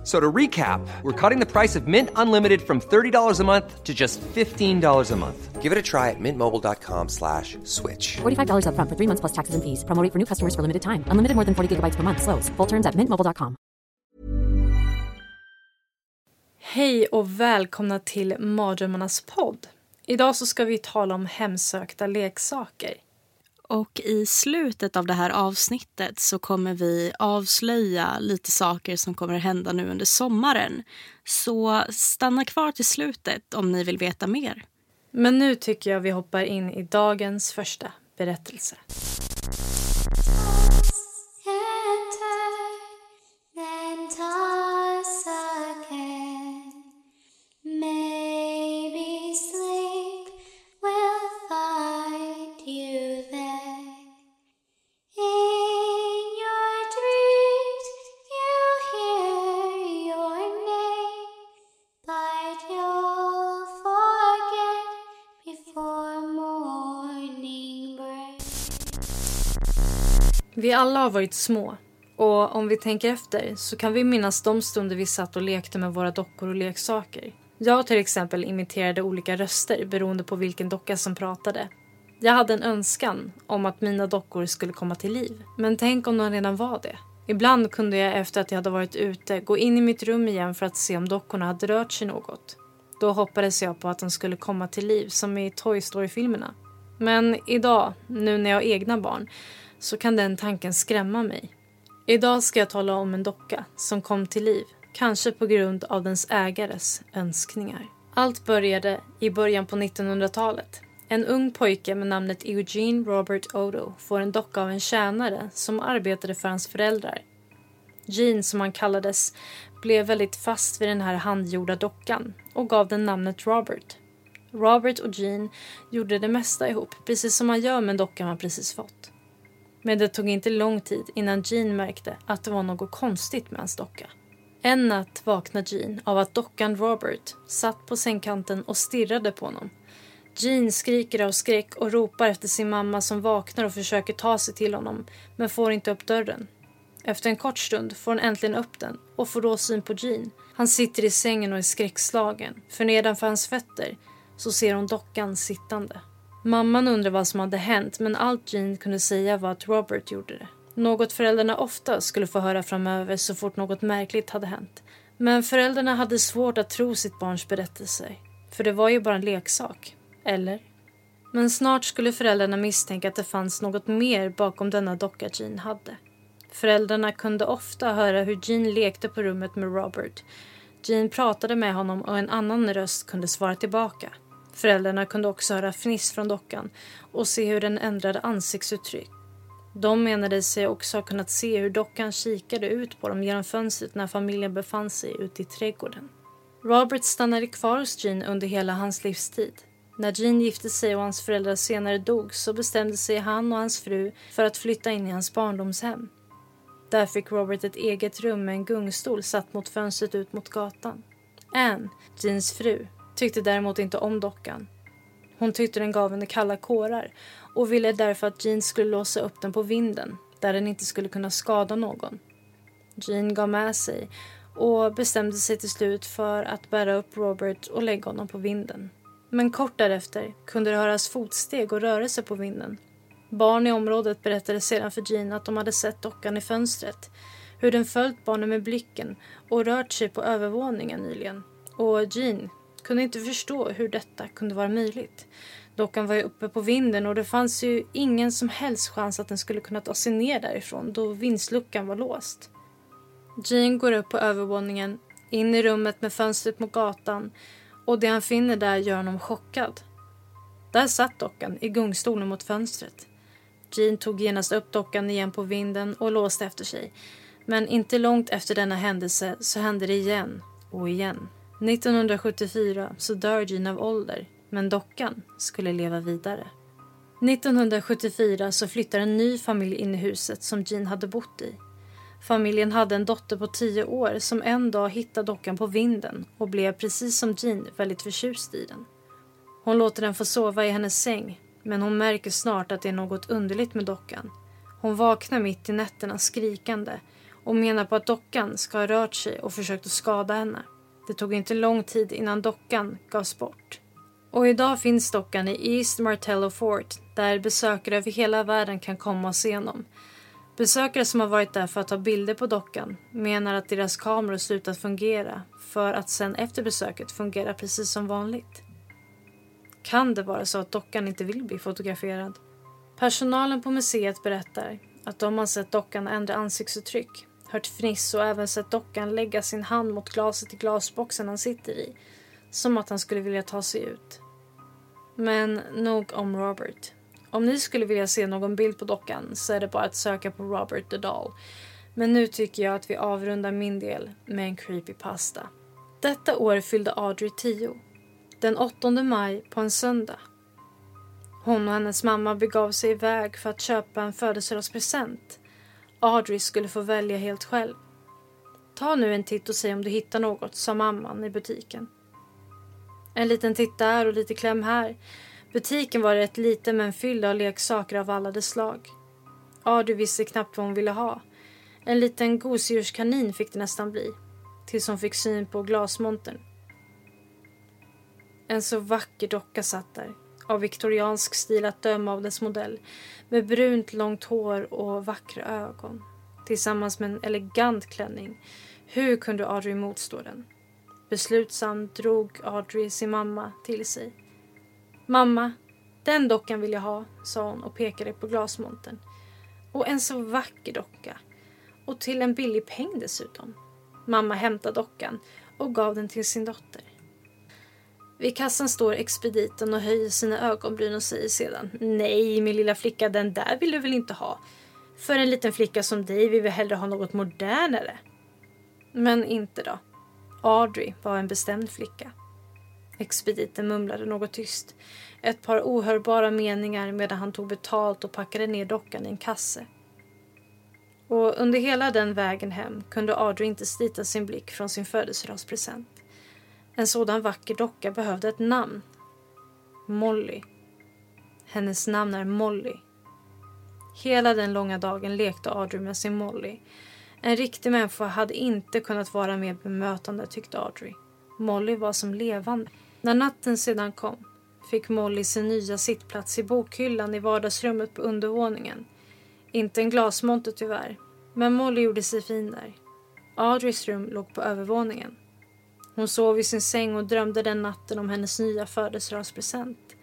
F- So to recap, we're cutting the price of Mint Unlimited from $30 a month to just $15 a month. Give it a try at mintmobile.com slash switch. $45 upfront for three months plus taxes and fees. Promo rate for new customers for limited time. Unlimited more than 40 gigabytes per month. Slows. Full terms at mintmobile.com. Hej och välkomna till Mardrömmarnas podd. Idag så ska vi tala om hemsökta leksaker. Och i slutet av det här avsnittet så kommer vi avslöja lite saker som kommer att hända nu under sommaren. Så stanna kvar till slutet om ni vill veta mer. Men nu tycker jag vi hoppar in i dagens första berättelse. Alla har varit små. Och om vi tänker efter så kan vi minnas de stunder vi satt och lekte med våra dockor och leksaker. Jag till exempel imiterade olika röster beroende på vilken docka som pratade. Jag hade en önskan om att mina dockor skulle komma till liv. Men tänk om de redan var det. Ibland kunde jag efter att jag hade varit ute gå in i mitt rum igen för att se om dockorna hade rört sig något. Då hoppades jag på att de skulle komma till liv som i Toy Story-filmerna. Men idag, nu när jag har egna barn, så kan den tanken skrämma mig. Idag ska jag tala om en docka som kom till liv, kanske på grund av dens ägares önskningar. Allt började i början på 1900-talet. En ung pojke med namnet Eugene Robert Odo får en docka av en tjänare som arbetade för hans föräldrar. Gene, som han kallades, blev väldigt fast vid den här handgjorda dockan och gav den namnet Robert. Robert och Gene gjorde det mesta ihop, precis som man gör med en docka man precis fått. Men det tog inte lång tid innan Jean märkte att det var något konstigt med hans docka. En natt vaknade Jean av att dockan Robert satt på sängkanten och stirrade på honom. Jean skriker av skräck och ropar efter sin mamma som vaknar och försöker ta sig till honom men får inte upp dörren. Efter en kort stund får hon äntligen upp den och får då syn på Jean. Han sitter i sängen och är skräckslagen för nedanför hans fötter så ser hon dockan sittande. Mamman undrade vad som hade hänt men allt Gene kunde säga var att Robert gjorde det. Något föräldrarna ofta skulle få höra framöver så fort något märkligt hade hänt. Men föräldrarna hade svårt att tro sitt barns berättelser. För det var ju bara en leksak. Eller? Men snart skulle föräldrarna misstänka att det fanns något mer bakom denna docka Gene hade. Föräldrarna kunde ofta höra hur Gene lekte på rummet med Robert. Gene pratade med honom och en annan röst kunde svara tillbaka. Föräldrarna kunde också höra fniss från dockan och se hur den ändrade ansiktsuttryck. De menade sig också ha kunnat se hur dockan kikade ut på dem genom fönstret när familjen befann sig ute i trädgården. Robert stannade kvar hos Gene under hela hans livstid. När Gene gifte sig och hans föräldrar senare dog så bestämde sig han och hans fru för att flytta in i hans barndomshem. Där fick Robert ett eget rum med en gungstol satt mot fönstret ut mot gatan. Anne, Jeans fru, tyckte däremot inte om dockan. Hon tyckte den gav henne kalla kårar och ville därför att Jean skulle låsa upp den på vinden där den inte skulle kunna skada någon. Jean gav med sig och bestämde sig till slut för att bära upp Robert och lägga honom på vinden. Men kort därefter kunde det höras fotsteg och rörelse på vinden. Barn i området berättade sedan för Jean att de hade sett dockan i fönstret, hur den följt barnen med blicken och rört sig på övervåningen nyligen. Och Jean kunde inte förstå hur detta kunde vara möjligt. Dockan var ju uppe på vinden och det fanns ju ingen som helst chans att den skulle kunna ta sig ner därifrån då vindsluckan var låst. Jean går upp på övervåningen, in i rummet med fönstret mot gatan och det han finner där gör honom chockad. Där satt dockan i gungstolen mot fönstret. Jean tog genast upp dockan igen på vinden och låste efter sig. Men inte långt efter denna händelse så hände det igen och igen. 1974 så dör Jean av ålder, men dockan skulle leva vidare. 1974 så flyttar en ny familj in i huset som Jean hade bott i. Familjen hade en dotter på tio år som en dag hittade dockan på vinden och blev precis som Jean väldigt förtjust i den. Hon låter den få sova i hennes säng men hon märker snart att det är något underligt med dockan. Hon vaknar mitt i nätterna skrikande och menar på att dockan ska ha rört sig och försökt att skada henne. Det tog inte lång tid innan dockan gavs bort. Och idag finns dockan i East Martello Fort där besökare över hela världen kan komma och se honom. Besökare som har varit där för att ta bilder på dockan menar att deras kameror slutat fungera för att sen efter besöket fungera precis som vanligt. Kan det vara så att dockan inte vill bli fotograferad? Personalen på museet berättar att de har sett dockan ändra ansiktsuttryck, hört fniss och även sett dockan lägga sin hand mot glaset i glasboxen han sitter i, som att han skulle vilja ta sig ut. Men nog om Robert. Om ni skulle vilja se någon bild på dockan så är det bara att söka på Robert the Doll. Men nu tycker jag att vi avrundar min del med en creepypasta. Detta år fyllde Audrey 10. Den 8 maj på en söndag. Hon och hennes mamma begav sig iväg för att köpa en födelsedagspresent. Audrey skulle få välja helt själv. Ta nu en titt och säg om du hittar något, sa mamman i butiken. En liten titt där och lite kläm här. Butiken var rätt liten men fylld av leksaker av alla dess slag. Audrey visste knappt vad hon ville ha. En liten gosedjurskanin fick det nästan bli. Tills hon fick syn på glasmontern. En så vacker docka satt där. Av viktoriansk stil att döma av dess modell. Med brunt långt hår och vackra ögon. Tillsammans med en elegant klänning. Hur kunde Audrey motstå den? Beslutsamt drog Audrey sin mamma till sig. Mamma, den dockan vill jag ha, sa hon och pekade på glasmontern. Och en så vacker docka. Och till en billig peng dessutom. Mamma hämtade dockan och gav den till sin dotter. Vid kassan står expediten och höjer sina ögonbryn och säger sedan Nej, min lilla flicka, den där vill du väl inte ha? För en liten flicka som dig vill vi hellre ha något modernare. Men inte då. Audrey var en bestämd flicka. Expediten mumlade något tyst. Ett par ohörbara meningar medan han tog betalt och packade ner dockan i en kasse. Och under hela den vägen hem kunde Audrey inte slita sin blick från sin födelsedagspresent. En sådan vacker docka behövde ett namn. Molly. Hennes namn är Molly. Hela den långa dagen lekte Audrey med sin Molly. En riktig människa hade inte kunnat vara mer bemötande tyckte Audrey. Molly var som levande. När natten sedan kom fick Molly sin nya sittplats i bokhyllan i vardagsrummet på undervåningen. Inte en glasmonter tyvärr, men Molly gjorde sig fin där. Audreys rum låg på övervåningen. Hon sov i sin säng och drömde den natten om hennes nya födelsedagspresent.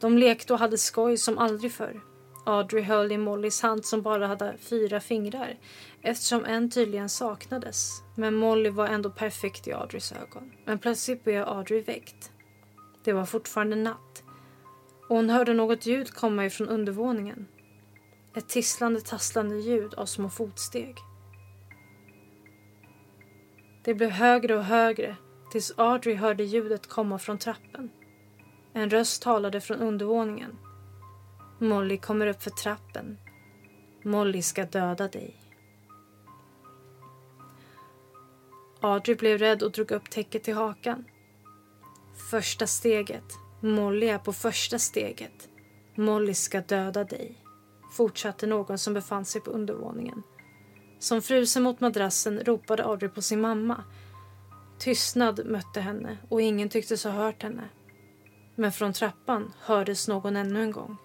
De lekte och hade skoj som aldrig förr. Audrey höll i Mollys hand som bara hade fyra fingrar eftersom en tydligen saknades. Men Molly var ändå perfekt i Audreys ögon. Men plötsligt blev Audrey väckt. Det var fortfarande natt och hon hörde något ljud komma ifrån undervåningen. Ett tisslande tasslande ljud av små fotsteg. Det blev högre och högre tills Audrey hörde ljudet komma från trappen. En röst talade från undervåningen. Molly kommer upp för trappen. Molly ska döda dig. Audrey blev rädd och drog upp täcket till hakan. Första steget. Molly är på första steget. Molly ska döda dig. Fortsatte någon som befann sig på undervåningen. Som frusen mot madrassen ropade Audrey på sin mamma. Tystnad mötte henne och ingen tycktes ha hört henne. Men från trappan hördes någon ännu en gång.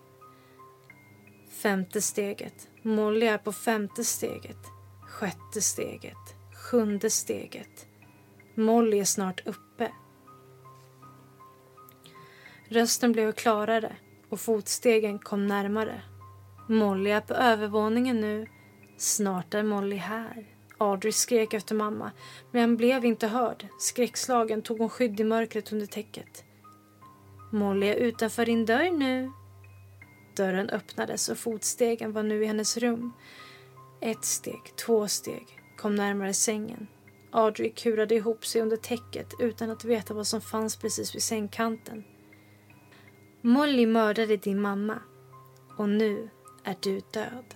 Femte steget. Molly är på femte steget. Sjätte steget. Sjunde steget. Molly är snart uppe. Rösten blev klarare och fotstegen kom närmare. Molly är på övervåningen nu. Snart är Molly här. Audrey skrek efter mamma, men blev inte hörd. Skräckslagen tog hon skydd i mörkret under täcket. Molly är utanför din dörr nu. Dörren öppnades och fotstegen var nu i hennes rum. Ett steg, två steg, kom närmare sängen. Audrey kurade ihop sig under täcket utan att veta vad som fanns precis vid sängkanten. Molly mördade din mamma och nu är du död.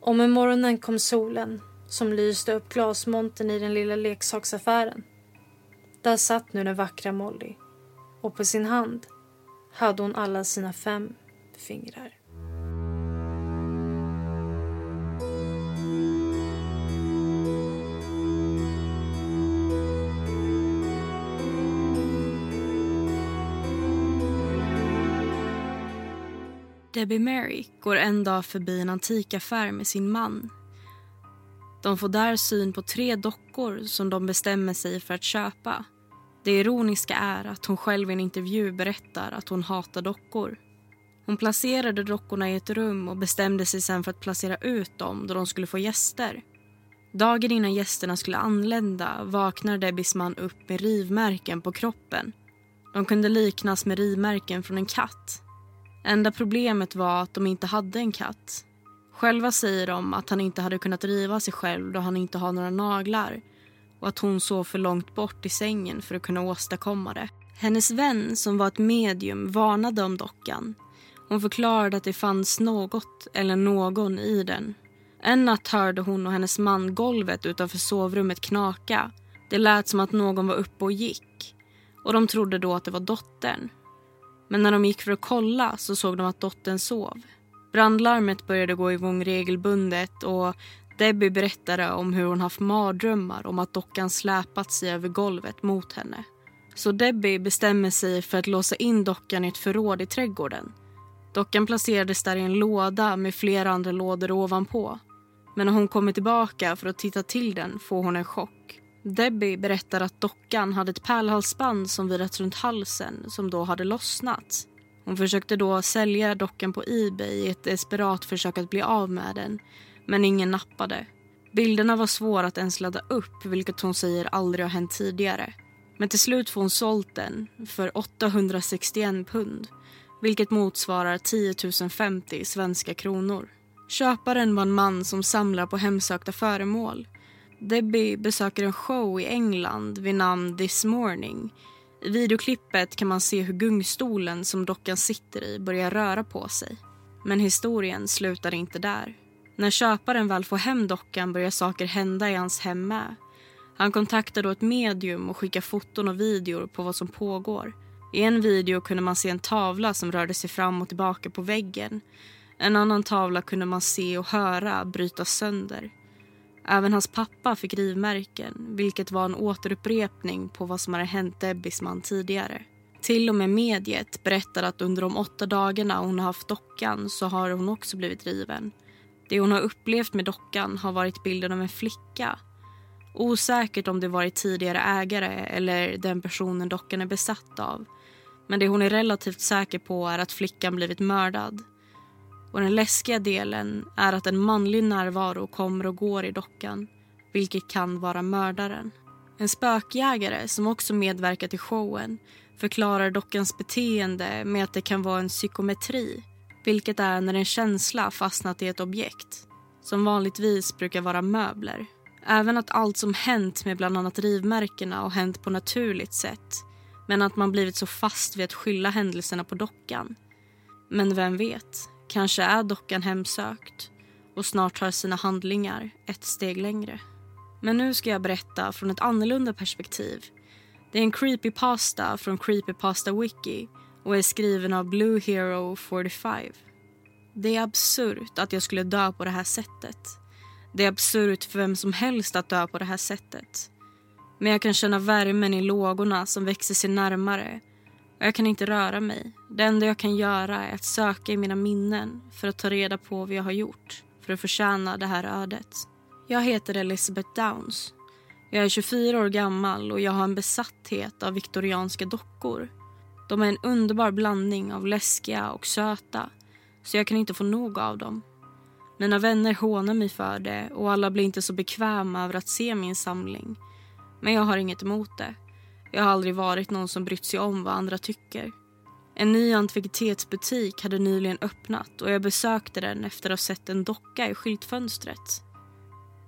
Och med morgonen kom solen som lyste upp glasmontern i den lilla leksaksaffären. Där satt nu den vackra Molly och på sin hand hade hon alla sina fem fingrar. Debbie Mary går en dag förbi en antikaffär med sin man. De får där syn på tre dockor som de bestämmer sig för att köpa. Det ironiska är att hon själv i en intervju berättar att hon hatar dockor. Hon placerade dockorna i ett rum och bestämde sig sen för att placera ut dem då de skulle få gäster. Dagen innan gästerna skulle anlända vaknar Debbies man upp med rivmärken på kroppen. De kunde liknas med rivmärken från en katt. Enda problemet var att de inte hade en katt. Själva säger de att han inte hade kunnat riva sig själv då han inte har några naglar och att hon sov för långt bort i sängen för att kunna åstadkomma det. Hennes vän som var ett medium varnade om dockan. Hon förklarade att det fanns något eller någon i den. En natt hörde hon och hennes man golvet utanför sovrummet knaka. Det lät som att någon var uppe och gick. Och de trodde då att det var dottern. Men när de gick för att kolla så såg de att dottern sov. Brandlarmet började gå igång regelbundet och Debbie berättade om hur hon haft mardrömmar om att dockan släpat sig över golvet mot henne. Så Debbie bestämmer sig för att låsa in dockan i ett förråd i trädgården. Dockan placerades där i en låda med flera andra lådor ovanpå. Men när hon kommer tillbaka för att titta till den får hon en chock. Debbie berättar att dockan hade ett pärlhalsband som virats runt halsen som då hade lossnat. Hon försökte då sälja dockan på Ebay i ett desperat försök att bli av med den men ingen nappade. Bilderna var svåra att ens ladda upp vilket hon säger aldrig har hänt tidigare. Men till slut får hon sålt den för 861 pund vilket motsvarar 10 050 svenska kronor. Köparen var en man som samlar på hemsökta föremål. Debbie besöker en show i England vid namn This Morning. I videoklippet kan man se hur gungstolen som dockan sitter i börjar röra på sig. Men historien slutar inte där. När köparen väl får hem dockan börjar saker hända i hans hem med. Han kontaktar då ett medium och skickar foton och videor på vad som pågår. I en video kunde man se en tavla som rörde sig fram och tillbaka på väggen. En annan tavla kunde man se och höra brytas sönder. Även hans pappa fick rivmärken, vilket var en återupprepning på vad som hade hänt Debbies man tidigare. Till och med mediet berättar att under de åtta dagarna hon har haft dockan så har hon också blivit riven. Det hon har upplevt med dockan har varit bilden av en flicka. Osäkert om det varit tidigare ägare eller den personen dockan är besatt av. Men det hon är relativt säker på är att flickan blivit mördad. Och den läskiga delen är att en manlig närvaro kommer och går i dockan, vilket kan vara mördaren. En spökjägare som också medverkat i showen förklarar dockans beteende med att det kan vara en psykometri vilket är när en känsla fastnat i ett objekt som vanligtvis brukar vara möbler. Även att allt som hänt med bland annat rivmärkena har hänt på naturligt sätt men att man blivit så fast vid att skylla händelserna på dockan. Men vem vet, kanske är dockan hemsökt och snart tar sina handlingar ett steg längre. Men nu ska jag berätta från ett annorlunda perspektiv. Det är en creepypasta från Creepypasta Wiki och är skriven av Blue Hero 45. Det är absurt att jag skulle dö på det här sättet. Det är absurt för vem som helst att dö på det här sättet. Men jag kan känna värmen i lågorna som växer sig närmare. Och jag kan inte röra mig. Det enda jag kan göra är att söka i mina minnen för att ta reda på vad jag har gjort för att förtjäna det här ödet. Jag heter Elizabeth Downs. Jag är 24 år gammal och jag har en besatthet av viktorianska dockor. De är en underbar blandning av läskiga och söta så jag kan inte få nog av dem. Mina vänner hånar mig för det och alla blir inte så bekväma över att se min samling. Men jag har inget emot det. Jag har aldrig varit någon som brytt sig om vad andra tycker. En ny antikvitetsbutik hade nyligen öppnat och jag besökte den efter att ha sett en docka i skyltfönstret.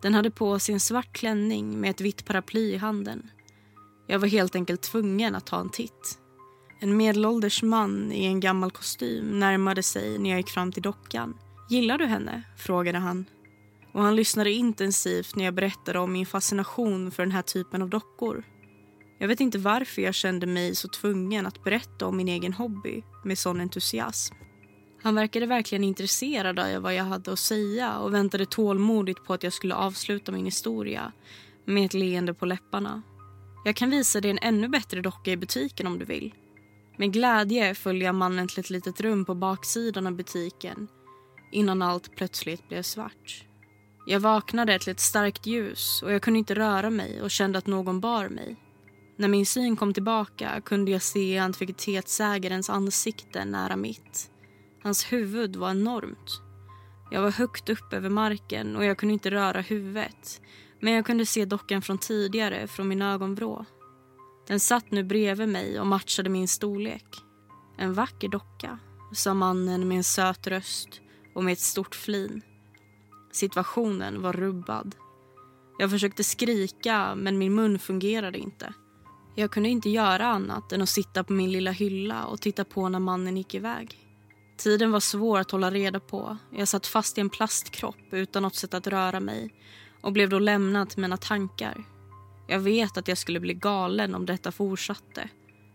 Den hade på sig en svart klänning med ett vitt paraply i handen. Jag var helt enkelt tvungen att ta en titt. En medelålders man i en gammal kostym närmade sig när jag gick fram till dockan. Gillar du henne? frågade han. och han lyssnade intensivt när jag berättade om min fascination för den här typen av dockor. Jag vet inte varför jag kände mig så tvungen att berätta om min egen hobby med sån entusiasm. Han verkade verkligen intresserad av vad jag hade att säga och väntade tålmodigt på att jag skulle avsluta min historia med ett leende på läpparna. Jag kan visa dig en ännu bättre docka i butiken om du vill. Med glädje följde jag mannen till ett litet rum på baksidan av butiken innan allt plötsligt blev svart. Jag vaknade till ett starkt ljus och jag kunde inte röra mig och kände att någon bar mig. När min syn kom tillbaka kunde jag se antikvitetsägarens ansikte nära mitt. Hans huvud var enormt. Jag var högt upp över marken och jag kunde inte röra huvudet men jag kunde se dockan från tidigare från min ögonvrå. Den satt nu bredvid mig och matchade min storlek. En vacker docka, sa mannen med en söt röst och med ett stort flin. Situationen var rubbad. Jag försökte skrika, men min mun fungerade inte. Jag kunde inte göra annat än att sitta på min lilla hylla och titta på när mannen gick iväg. Tiden var svår att hålla reda på. Jag satt fast i en plastkropp utan något sätt att röra mig och blev då lämnad till mina tankar. Jag vet att jag skulle bli galen om detta fortsatte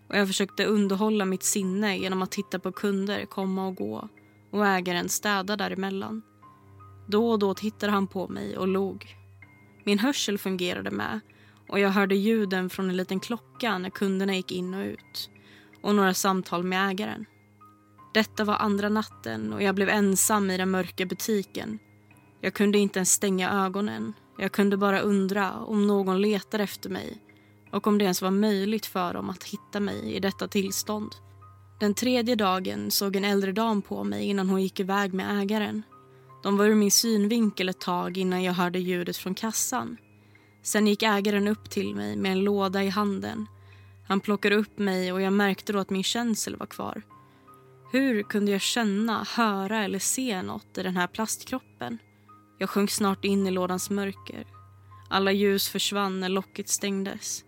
och jag försökte underhålla mitt sinne genom att titta på kunder komma och gå och ägaren städa däremellan. Då och då tittade han på mig och log. Min hörsel fungerade med och jag hörde ljuden från en liten klocka när kunderna gick in och ut och några samtal med ägaren. Detta var andra natten och jag blev ensam i den mörka butiken. Jag kunde inte ens stänga ögonen. Jag kunde bara undra om någon letar efter mig och om det ens var möjligt för dem att hitta mig i detta tillstånd. Den tredje dagen såg en äldre dam på mig innan hon gick iväg med ägaren. De var ur min synvinkel ett tag innan jag hörde ljudet från kassan. Sen gick ägaren upp till mig med en låda i handen. Han plockade upp mig och jag märkte då att min känsel var kvar. Hur kunde jag känna, höra eller se något i den här plastkroppen? Jag sjönk snart in i lådans mörker. Alla ljus försvann när locket stängdes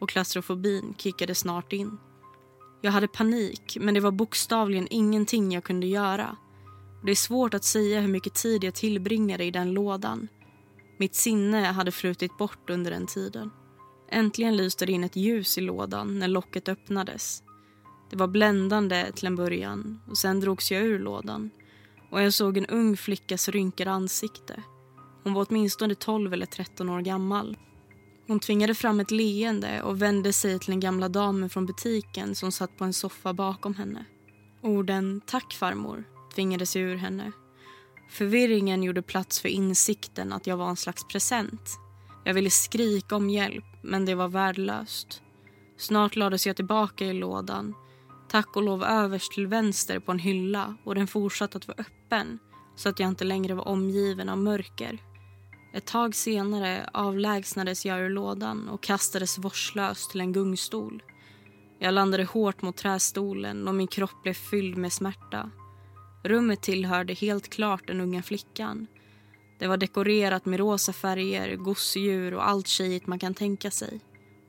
och klaustrofobin kickade snart in. Jag hade panik, men det var bokstavligen ingenting jag kunde göra. Det är svårt att säga hur mycket tid jag tillbringade i den lådan. Mitt sinne hade flutit bort under den tiden. Äntligen lyste det in ett ljus i lådan när locket öppnades. Det var bländande till en början och sen drogs jag ur lådan och jag såg en ung flickas rynkade ansikte. Hon var åtminstone 12 eller 13 år gammal. Hon tvingade fram ett leende och vände sig till den gamla damen från butiken som satt på en soffa bakom henne. Orden “tack farmor” tvingade sig ur henne. Förvirringen gjorde plats för insikten att jag var en slags present. Jag ville skrika om hjälp, men det var värdelöst. Snart lades jag tillbaka i lådan tack och lov överst till vänster på en hylla och den fortsatte att vara öppen så att jag inte längre var omgiven av mörker. Ett tag senare avlägsnades jag ur lådan och kastades vårdslöst till en gungstol. Jag landade hårt mot trästolen och min kropp blev fylld med smärta. Rummet tillhörde helt klart den unga flickan. Det var dekorerat med rosa färger, gosedjur och allt tjejigt man kan tänka sig.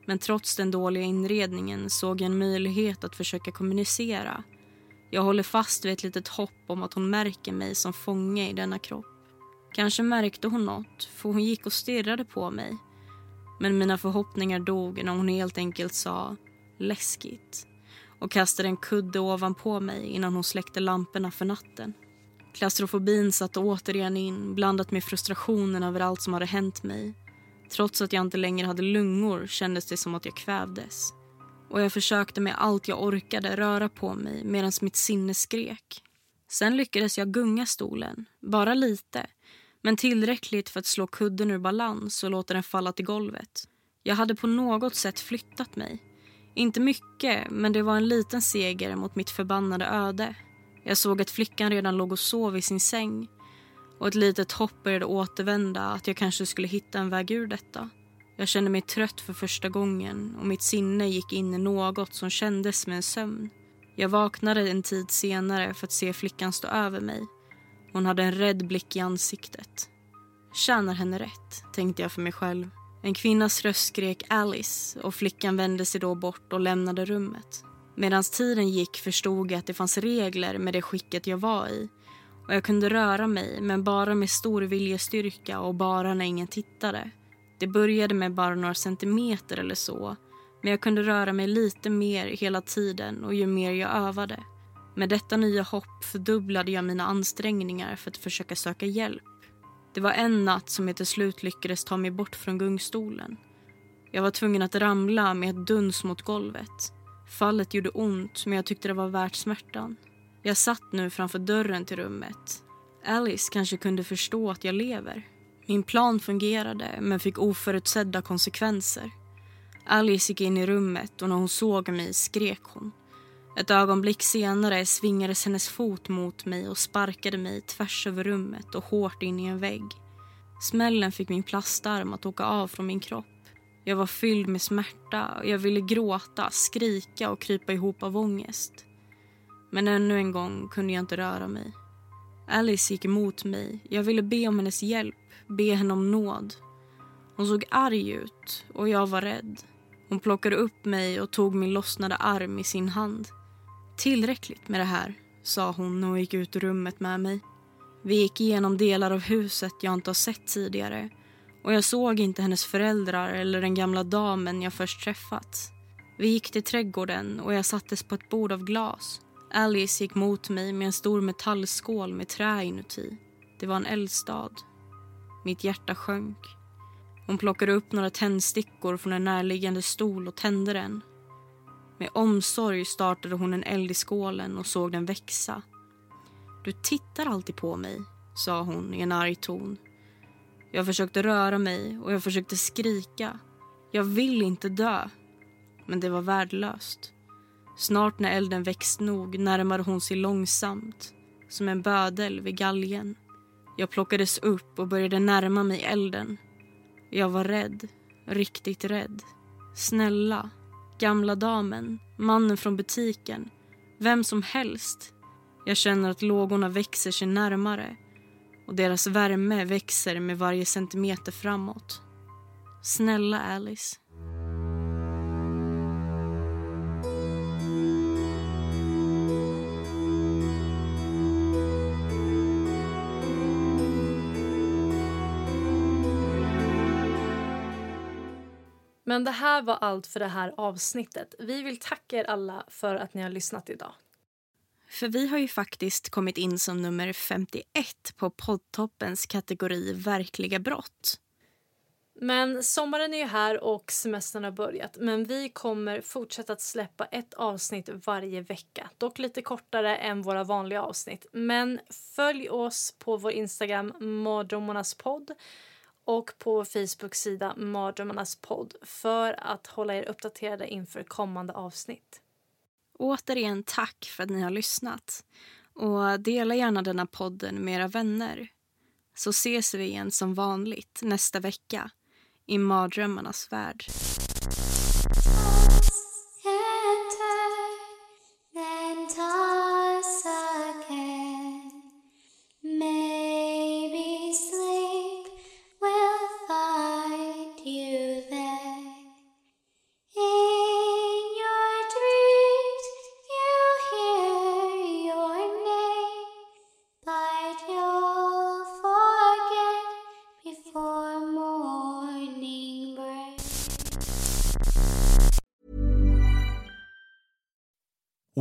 Men trots den dåliga inredningen såg jag en möjlighet att försöka kommunicera. Jag håller fast vid ett litet hopp om att hon märker mig som fånge i denna kropp. Kanske märkte hon något, för hon gick och stirrade på mig. Men mina förhoppningar dog när hon helt enkelt sa läskigt och kastade en kudde ovanpå mig innan hon släckte lamporna för natten. Klaustrofobin satte återigen in, blandat med frustrationen över allt som hade hänt mig Trots att jag inte längre hade lungor kändes det som att jag kvävdes. Och jag försökte med allt jag orkade röra på mig medan mitt sinne skrek. Sen lyckades jag gunga stolen, bara lite men tillräckligt för att slå kudden ur balans och låta den falla till golvet. Jag hade på något sätt flyttat mig. Inte mycket, men det var en liten seger mot mitt förbannade öde. Jag såg att flickan redan låg och sov i sin säng och ett litet hopp började återvända att jag kanske skulle hitta en väg ur detta. Jag kände mig trött för första gången och mitt sinne gick in i något som kändes som en sömn. Jag vaknade en tid senare för att se flickan stå över mig. Hon hade en rädd blick i ansiktet. Tjänar henne rätt, tänkte jag för mig själv. En kvinnas röst skrek Alice och flickan vände sig då bort och lämnade rummet. Medan tiden gick förstod jag att det fanns regler med det skicket jag var i och jag kunde röra mig men bara med stor viljestyrka och bara när ingen tittade. Det började med bara några centimeter eller så men jag kunde röra mig lite mer hela tiden och ju mer jag övade. Med detta nya hopp fördubblade jag mina ansträngningar för att försöka söka hjälp. Det var en natt som jag till slut lyckades ta mig bort från gungstolen. Jag var tvungen att ramla med ett duns mot golvet. Fallet gjorde ont, men jag tyckte det var värt smärtan. Jag satt nu framför dörren till rummet. Alice kanske kunde förstå att jag lever. Min plan fungerade, men fick oförutsedda konsekvenser. Alice gick in i rummet och när hon såg mig skrek hon. Ett ögonblick senare svingades hennes fot mot mig och sparkade mig tvärs över rummet och hårt in i en vägg. Smällen fick min plastarm att åka av från min kropp. Jag var fylld med smärta och jag ville gråta, skrika och krypa ihop av ångest. Men ännu en gång kunde jag inte röra mig. Alice gick emot mig. Jag ville be om hennes hjälp, be henne om nåd. Hon såg arg ut och jag var rädd. Hon plockade upp mig och tog min lossnade arm i sin hand. Tillräckligt med det här, sa hon och gick ut ur rummet med mig. Vi gick igenom delar av huset jag inte har sett tidigare och jag såg inte hennes föräldrar eller den gamla damen jag först träffat. Vi gick till trädgården och jag sattes på ett bord av glas. Alice gick mot mig med en stor metallskål med trä inuti. Det var en eldstad. Mitt hjärta sjönk. Hon plockade upp några tändstickor från en närliggande stol och tände den. Med omsorg startade hon en eld i skålen och såg den växa. Du tittar alltid på mig, sa hon i en arg ton. Jag försökte röra mig och jag försökte skrika. Jag vill inte dö. Men det var värdelöst. Snart när elden växt nog närmade hon sig långsamt, som en bödel vid galgen. Jag plockades upp och började närma mig elden. Jag var rädd, riktigt rädd. Snälla, gamla damen, mannen från butiken, vem som helst. Jag känner att lågorna växer sig närmare och deras värme växer med varje centimeter framåt. Snälla Alice. Men det här var allt för det här avsnittet. Vi vill tacka er alla för att ni har lyssnat idag. För vi har ju faktiskt kommit in som nummer 51 på poddtoppens kategori verkliga brott. Men sommaren är ju här och semestern har börjat. Men vi kommer fortsätta att släppa ett avsnitt varje vecka. Dock lite kortare än våra vanliga avsnitt. Men följ oss på vår Instagram, Mardrömmarnas podd och på Facebooks Facebook-sida Mardrömmarnas podd för att hålla er uppdaterade inför kommande avsnitt. Återigen tack för att ni har lyssnat. Och dela gärna denna podden med era vänner. Så ses vi igen som vanligt nästa vecka i mardrömmarnas värld.